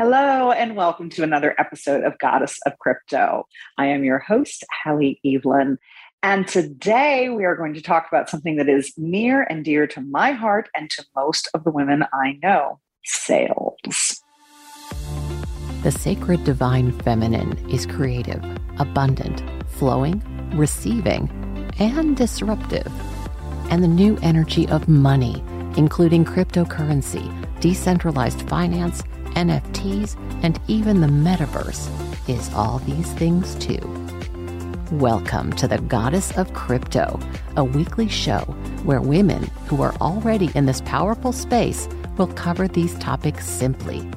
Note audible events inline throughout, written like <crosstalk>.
Hello, and welcome to another episode of Goddess of Crypto. I am your host, Halle Eavelyn. And today we are going to talk about something that is near and dear to my heart and to most of the women I know sales. The sacred divine feminine is creative, abundant, flowing, receiving, and disruptive. And the new energy of money, including cryptocurrency, decentralized finance, NFTs, and even the metaverse is all these things too. Welcome to the Goddess of Crypto, a weekly show where women who are already in this powerful space will cover these topics simply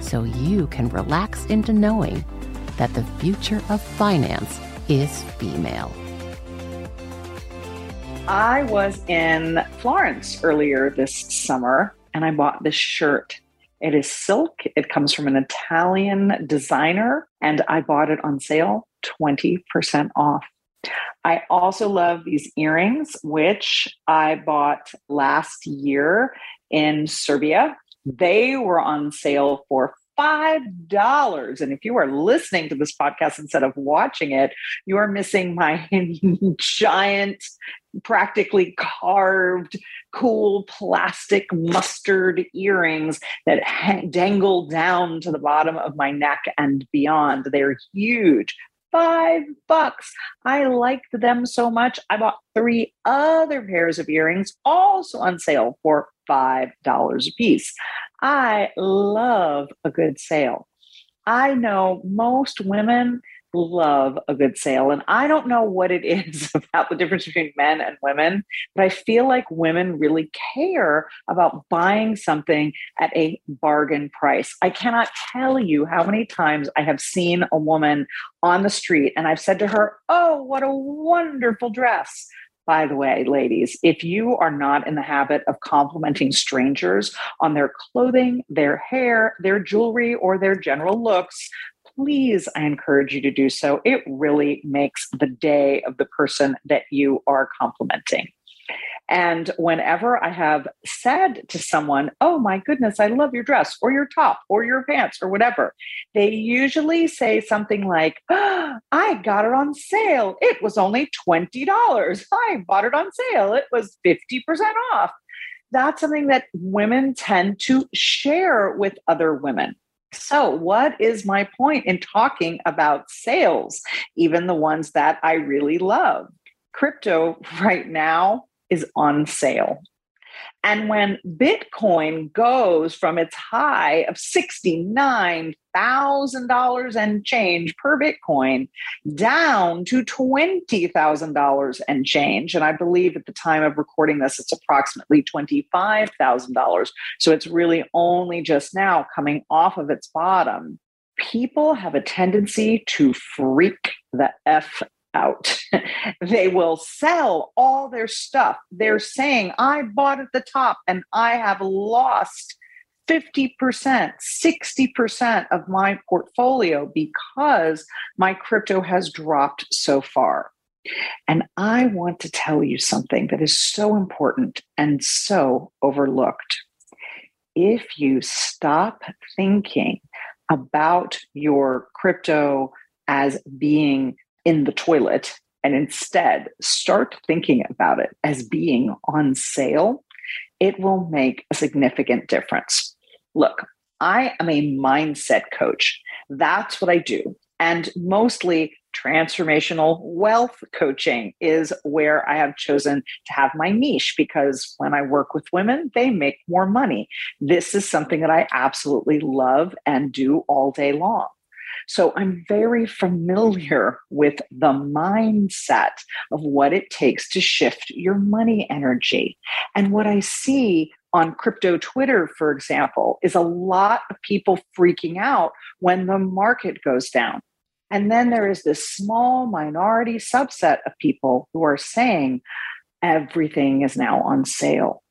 so you can relax into knowing that the future of finance is female. I was in Florence earlier this summer and I bought this shirt it is silk. It comes from an Italian designer, and I bought it on sale 20% off. I also love these earrings, which I bought last year in Serbia. They were on sale for $5. And if you are listening to this podcast instead of watching it, you are missing my <laughs> giant, practically carved, cool plastic mustard earrings that dangle down to the bottom of my neck and beyond. They're huge. Five bucks. I liked them so much. I bought three other pairs of earrings, also on sale for $5 a piece. I love a good sale. I know most women love a good sale. And I don't know what it <laughs> is about the difference between men and women, but I feel like women really care about buying something at a bargain price. I cannot tell you how many times I have seen a woman on the street and I've said to her, Oh, what a wonderful dress by the way, ladies, if you are not in the habit of complimenting strangers on their clothing, their hair, their jewelry, or their general looks, please, I encourage you to do so. It really makes the day of the person that you are complimenting. And whenever I have said to someone, Oh my goodness, I love your dress or your top or your pants or whatever, they usually say something like, oh, <gasps> I got it on sale. It was only $20. <laughs> I bought it on sale. It was 50% off. That's something that women tend to share with other women. So, what is my point in talking about sales, even the ones that I really love? Crypto <laughs> right now is on sale. And when Bitcoin goes from its high of $69,000 and change per Bitcoin down to $20,000 and change, and I believe at the time of recording this, it's approximately $25,000. So it's really only just now coming off of its bottom. People have a tendency to freak the F out. <laughs> they will sell all their stuff. They're saying, I bought at the top and I have lost 50%, 60% of my portfolio because my crypto has dropped so far. And I want to tell you something that is so important and so overlooked. If you stop thinking about your crypto as being in the toilet and instead start thinking about it as being on sale, it will make a significant difference. Look, I am a mindset coach. That's what I do. And mostly transformational wealth coaching is where I have chosen to have my niche because when I work with women, they make more money. This is something that I absolutely love and do all day long. So I'm very familiar with the mindset of what it takes to shift your money energy. And what I see on crypto Twitter, for example, is a lot of people freaking out when the market goes down. And then there is this small minority subset of people who are saying everything is now on sale.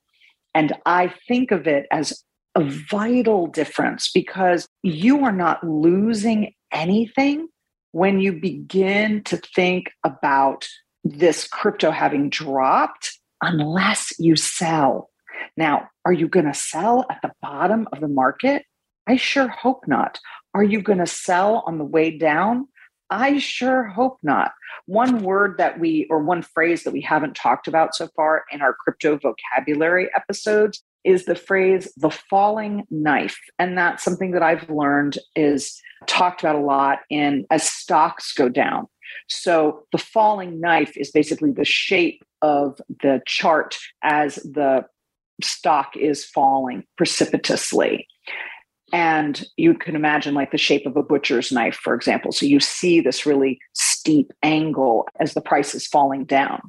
And I think of it as a vital difference because you are not losing anything when you begin to think about this crypto having dropped unless you sell. Now, are you going to sell at the bottom of the market? I sure hope not. Are you going to sell on the way down? I sure hope not. One word that we, or one phrase that we haven't talked about so far in our crypto vocabulary episodes is the phrase the falling knife. And that's something that I've learned is talked about a lot in as stocks go down. So the falling knife is basically the shape of the chart as the stock is falling precipitously. And you can imagine like the shape of a butcher's knife, for example. So you see this really steep angle as the price is falling down.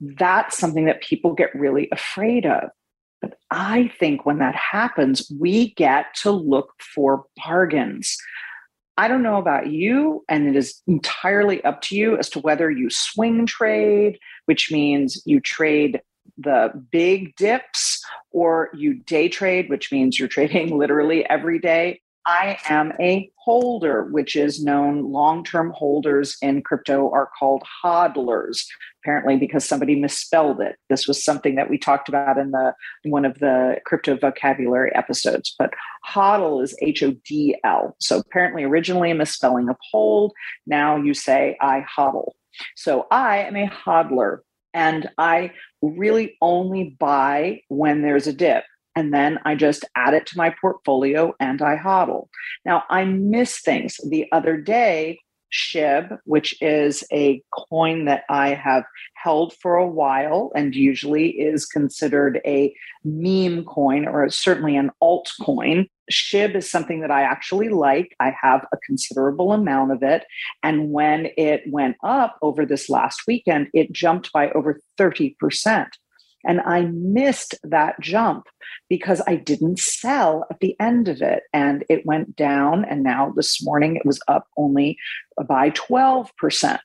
That's something that people get really afraid of. But I think when that happens, we get to look for bargains. I don't know about you, and it is entirely up to you as to whether you swing trade, which means you trade the big dips, or you day trade, which means you're trading <laughs> literally every day. I am a holder, which is known long term holders in crypto are called hodlers, apparently because somebody misspelled it. This was something that we talked about in the one of the crypto vocabulary episodes. But hodl is H O D L. So apparently, originally a misspelling of hold. Now you say I hodl. So I am a hodler and I really only buy when there's a dip and then I just add it to my portfolio and I hodl. Now I miss things. The other day, SHIB, which is a coin that I have held for a while and usually is considered a meme coin or certainly an altcoin. SHIB is something that I actually like. I have a considerable amount of it. And when it went up over this last weekend, it jumped by over 30%. And I missed that jump because I didn't sell at the end of it. And it went down. And now this morning it was up only by 12%.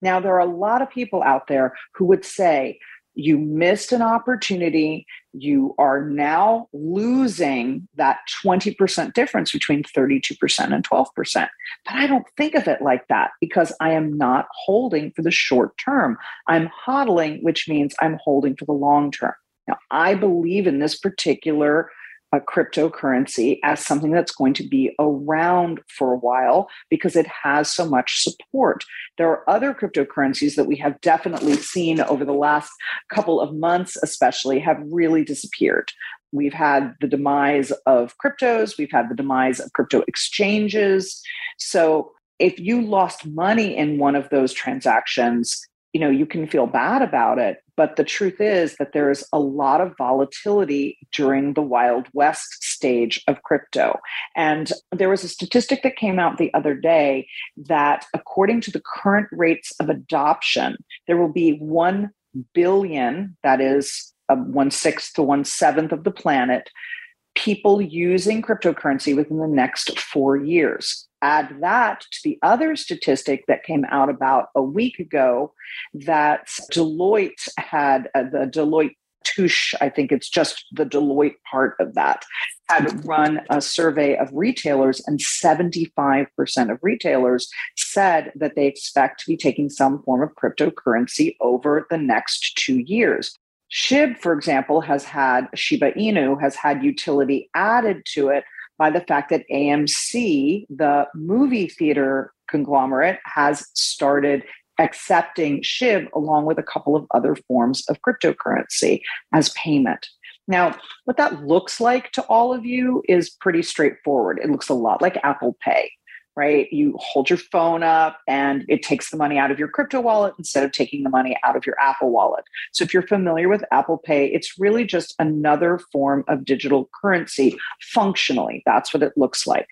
Now, there are a lot of people out there who would say, you missed an opportunity. You are now losing that 20% difference between 32% and 12%. But I don't think of it like that because I am not holding for the short term. I'm hodling, which means I'm holding for the long term. Now, I believe in this particular a cryptocurrency as something that's going to be around for a while because it has so much support. There are other cryptocurrencies that we have definitely seen over the last couple of months, especially, have really disappeared. We've had the demise of cryptos, we've had the demise of crypto exchanges. So, if you lost money in one of those transactions, you know you can feel bad about it but the truth is that there is a lot of volatility during the wild west stage of crypto. And there was a statistic that came out the other day that according to the current rates of adoption there will be 1 billion that is um, a one sixth to one seventh of the planet people using cryptocurrency within the next four years add that to the other statistic that came out about a week ago that Deloitte had uh, the Deloitte Touche, I think it's just the Deloitte part of that, had run a survey of retailers, and 75% of retailers said that they expect to be taking some form of cryptocurrency over the next two years. SHIB, for example, has had Shiba Inu has had utility added to it by the fact that AMC, the movie theater conglomerate, has started accepting SHIB along with a couple of other forms of cryptocurrency as payment. Now, what that looks like to all of you is pretty straightforward. It looks a lot like Apple Pay right? You hold your phone up and it takes the money out of your crypto wallet instead of taking the money out of your Apple wallet. So if you're familiar with Apple Pay, it's really just another form of digital currency functionally. That's what it looks like.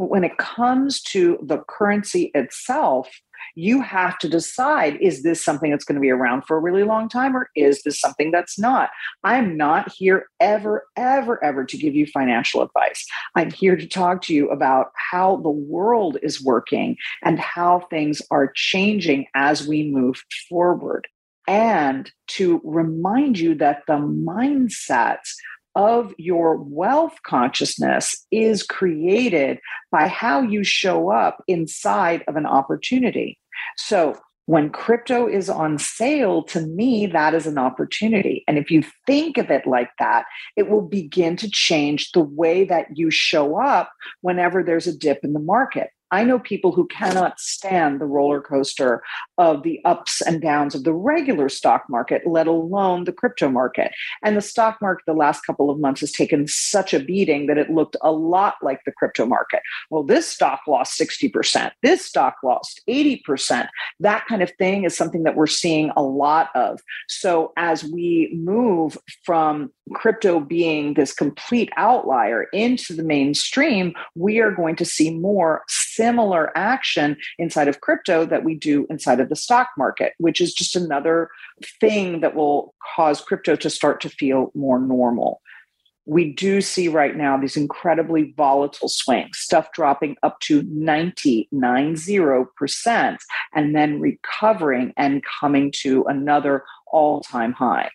But when it comes to the currency itself, you have to decide is this something that's going to be around for a really long time or is this something that's not? I'm not here ever, ever, ever to give you financial advice. I'm here to talk to you about how the world is working and how things are changing as we move forward. And to remind you that the mindsets of your wealth consciousness is created by how you show up inside of an opportunity. So, when crypto is on sale, to me, that is an opportunity. And if you think of it like that, it will begin to change the way that you show up whenever there's a dip in the market. I know people who cannot stand the roller coaster of the ups and downs of the regular stock market, let alone the crypto market. And the stock market the last couple of months has taken such a beating that it looked a lot like the crypto market. Well, this stock lost 60%, this stock lost 80%. That kind of thing is something that we're seeing a lot of. So as we move from crypto being this complete outlier into the mainstream, we are going to see more similar action inside of crypto that we do inside of the stock market, which is just another thing that will cause crypto to start to feel more normal. We do see right now these incredibly volatile swings, stuff dropping up to 90, 90%, and then recovering and coming to another all time high.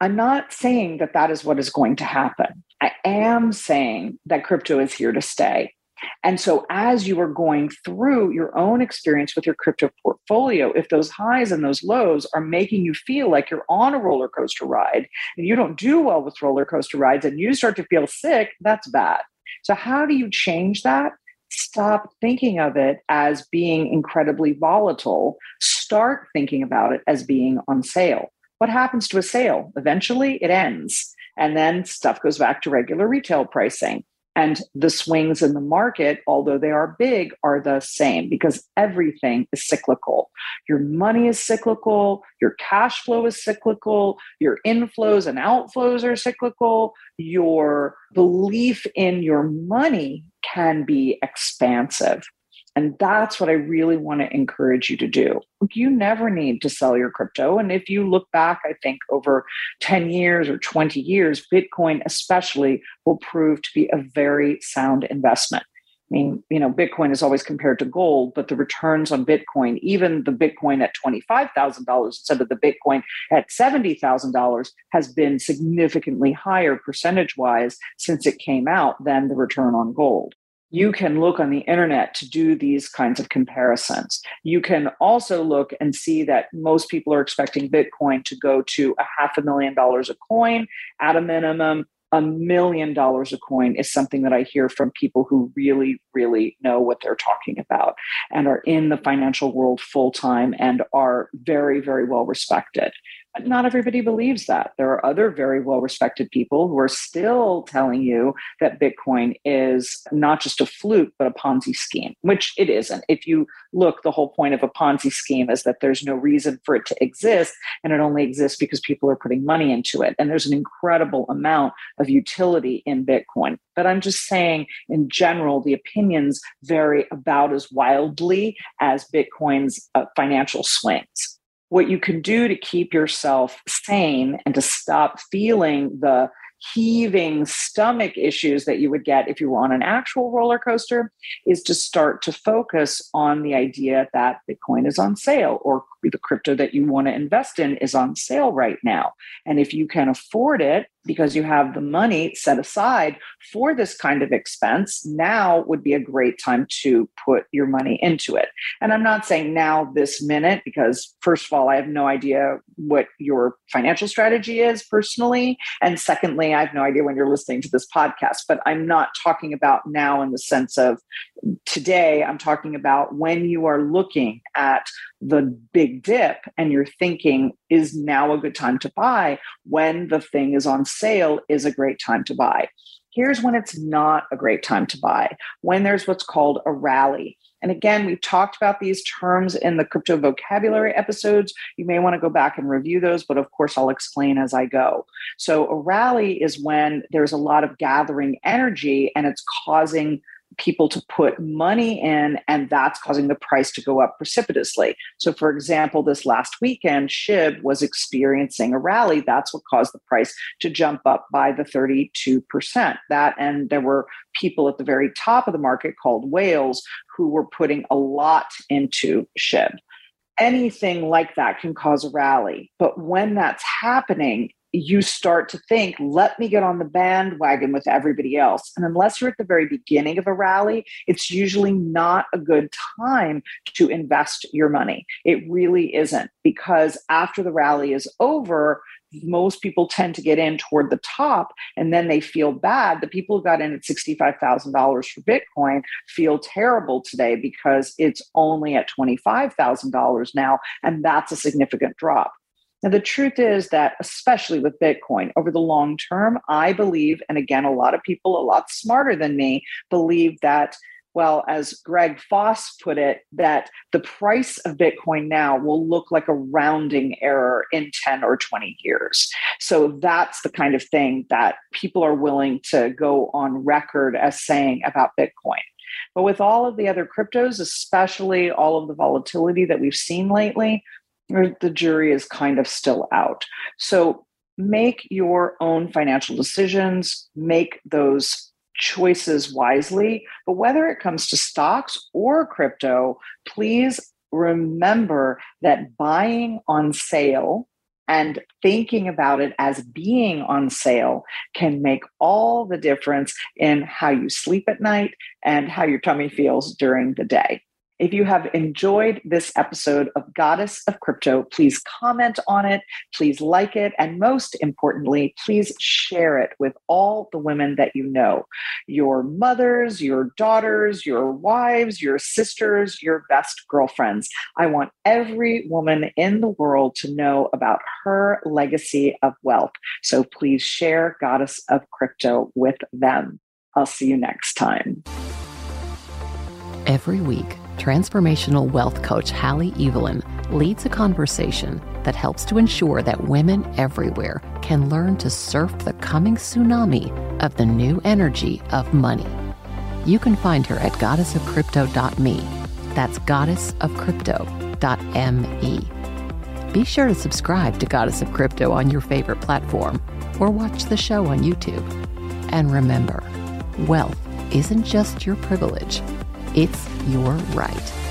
I'm not saying that that is what is going to happen. I am saying that crypto is here to stay. And so, as you are going through your own experience with your crypto portfolio, if those highs and those lows are making you feel like you're on a roller coaster ride and you don't do well with roller coaster rides and you start to feel sick, that's bad. So, how do you change that? Stop thinking of it as being incredibly volatile. Start thinking about it as being on sale. What happens to a sale? Eventually, it ends. And then stuff goes back to regular retail pricing. And the swings in the market, although they are big, are the same because everything is cyclical. Your money is cyclical, your cash flow is cyclical, your inflows and outflows are cyclical, your belief in your money can be expansive. And that's what I really want to encourage you to do. You never need to sell your crypto. And if you look back, I think over 10 years or 20 years, Bitcoin especially will prove to be a very sound investment. I mean, you know, Bitcoin is always compared to gold, but the returns on Bitcoin, even the Bitcoin at $25,000 instead of the Bitcoin at $70,000, has been significantly higher percentage wise since it came out than the return on gold you can look on the internet to do these kinds of comparisons. You can also look and see that most people are expecting Bitcoin to go to a half a million dollars a coin at a minimum. A million dollars a coin is something that I hear from people who really, really know what they're talking about and are in the financial world full time and are very, very well respected not everybody believes that. There are other very well respected people who are still telling you that Bitcoin is not just a fluke, but a Ponzi scheme, which it isn't. If you look, the whole point of a Ponzi scheme is that there's no reason for it to exist, and it only exists because people are putting money into it. And there's an incredible amount of utility in Bitcoin. But I'm just saying, in general, the opinions vary about as wildly as Bitcoin's uh, financial swings what you can do to keep yourself sane and to stop feeling the heaving stomach issues that you would get if you were on an actual roller coaster is to start to focus on the idea that Bitcoin is on sale or the crypto that you want to invest in is on sale right now. And if you can afford it, because you have the money set aside for this kind of expense, now would be a great time to put your money into it. And I'm not saying now, this minute, because first of all, I have no idea what your financial strategy is personally. And secondly, I have no idea when you're listening to this podcast, but I'm not talking about now in the sense of today. I'm talking about when you are looking at the big dip and you're thinking, is now a good time to buy? When the thing is on sale, is a great time to buy. Here's when it's not a great time to buy when there's what's called a rally. And again, we've talked about these terms in the crypto vocabulary episodes. You may want to go back and review those, but of course, I'll explain as I go. So, a rally is when there's a lot of gathering energy and it's causing people to put money in, and that's causing the price to go up precipitously. So, for example, this last weekend, SHIB was experiencing a rally. That's what caused the price to jump up by the 32%. That, and there were people at the very top of the market called whales who were putting a lot into SHIB anything like that can cause a rally. But when that's happening, you start to think, let me get on the bandwagon with everybody else. And unless you're at the very beginning of a rally, it's usually not a good time to invest your money. It really isn't because after the rally is over, most people tend to get in toward the top and then they feel bad. The people who got in at $65,000 for Bitcoin feel terrible today because it's only at $25,000 now, and that's a significant drop. Now, the truth is that, especially with Bitcoin, over the long term, I believe, and again, a lot of people a lot smarter than me believe that, well, as Greg Foss put it, that the price of Bitcoin now will look like a rounding error in 10 or 20 years. So that's the kind of thing that people are willing to go on record as saying about Bitcoin. But with all of the other cryptos, especially all of the volatility that we've seen lately, the jury is kind of still out. So make your own financial decisions, make those choices wisely. But whether it comes to stocks or crypto, please remember that buying on sale and thinking about it as being on sale can make all the difference in how you sleep at night and how your tummy feels during the day. If you have enjoyed this episode of Goddess of Crypto, please comment on it, please like it, and most importantly, please share it with all the women that you know your mothers, your daughters, your wives, your sisters, your best girlfriends. I want every woman in the world to know about her legacy of wealth. So please share Goddess of Crypto with them. I'll see you next time. Every week, transformational wealth coach Halle Eavelyn leads a conversation that helps to ensure that women everywhere can learn to surf the coming tsunami of the new energy of money. You can find her at goddessofcrypto.me. That's goddessofcrypto.me. Be sure to subscribe to Goddess of Crypto on your favorite platform or watch the show on YouTube. And remember, wealth isn't just your privilege, it's your right.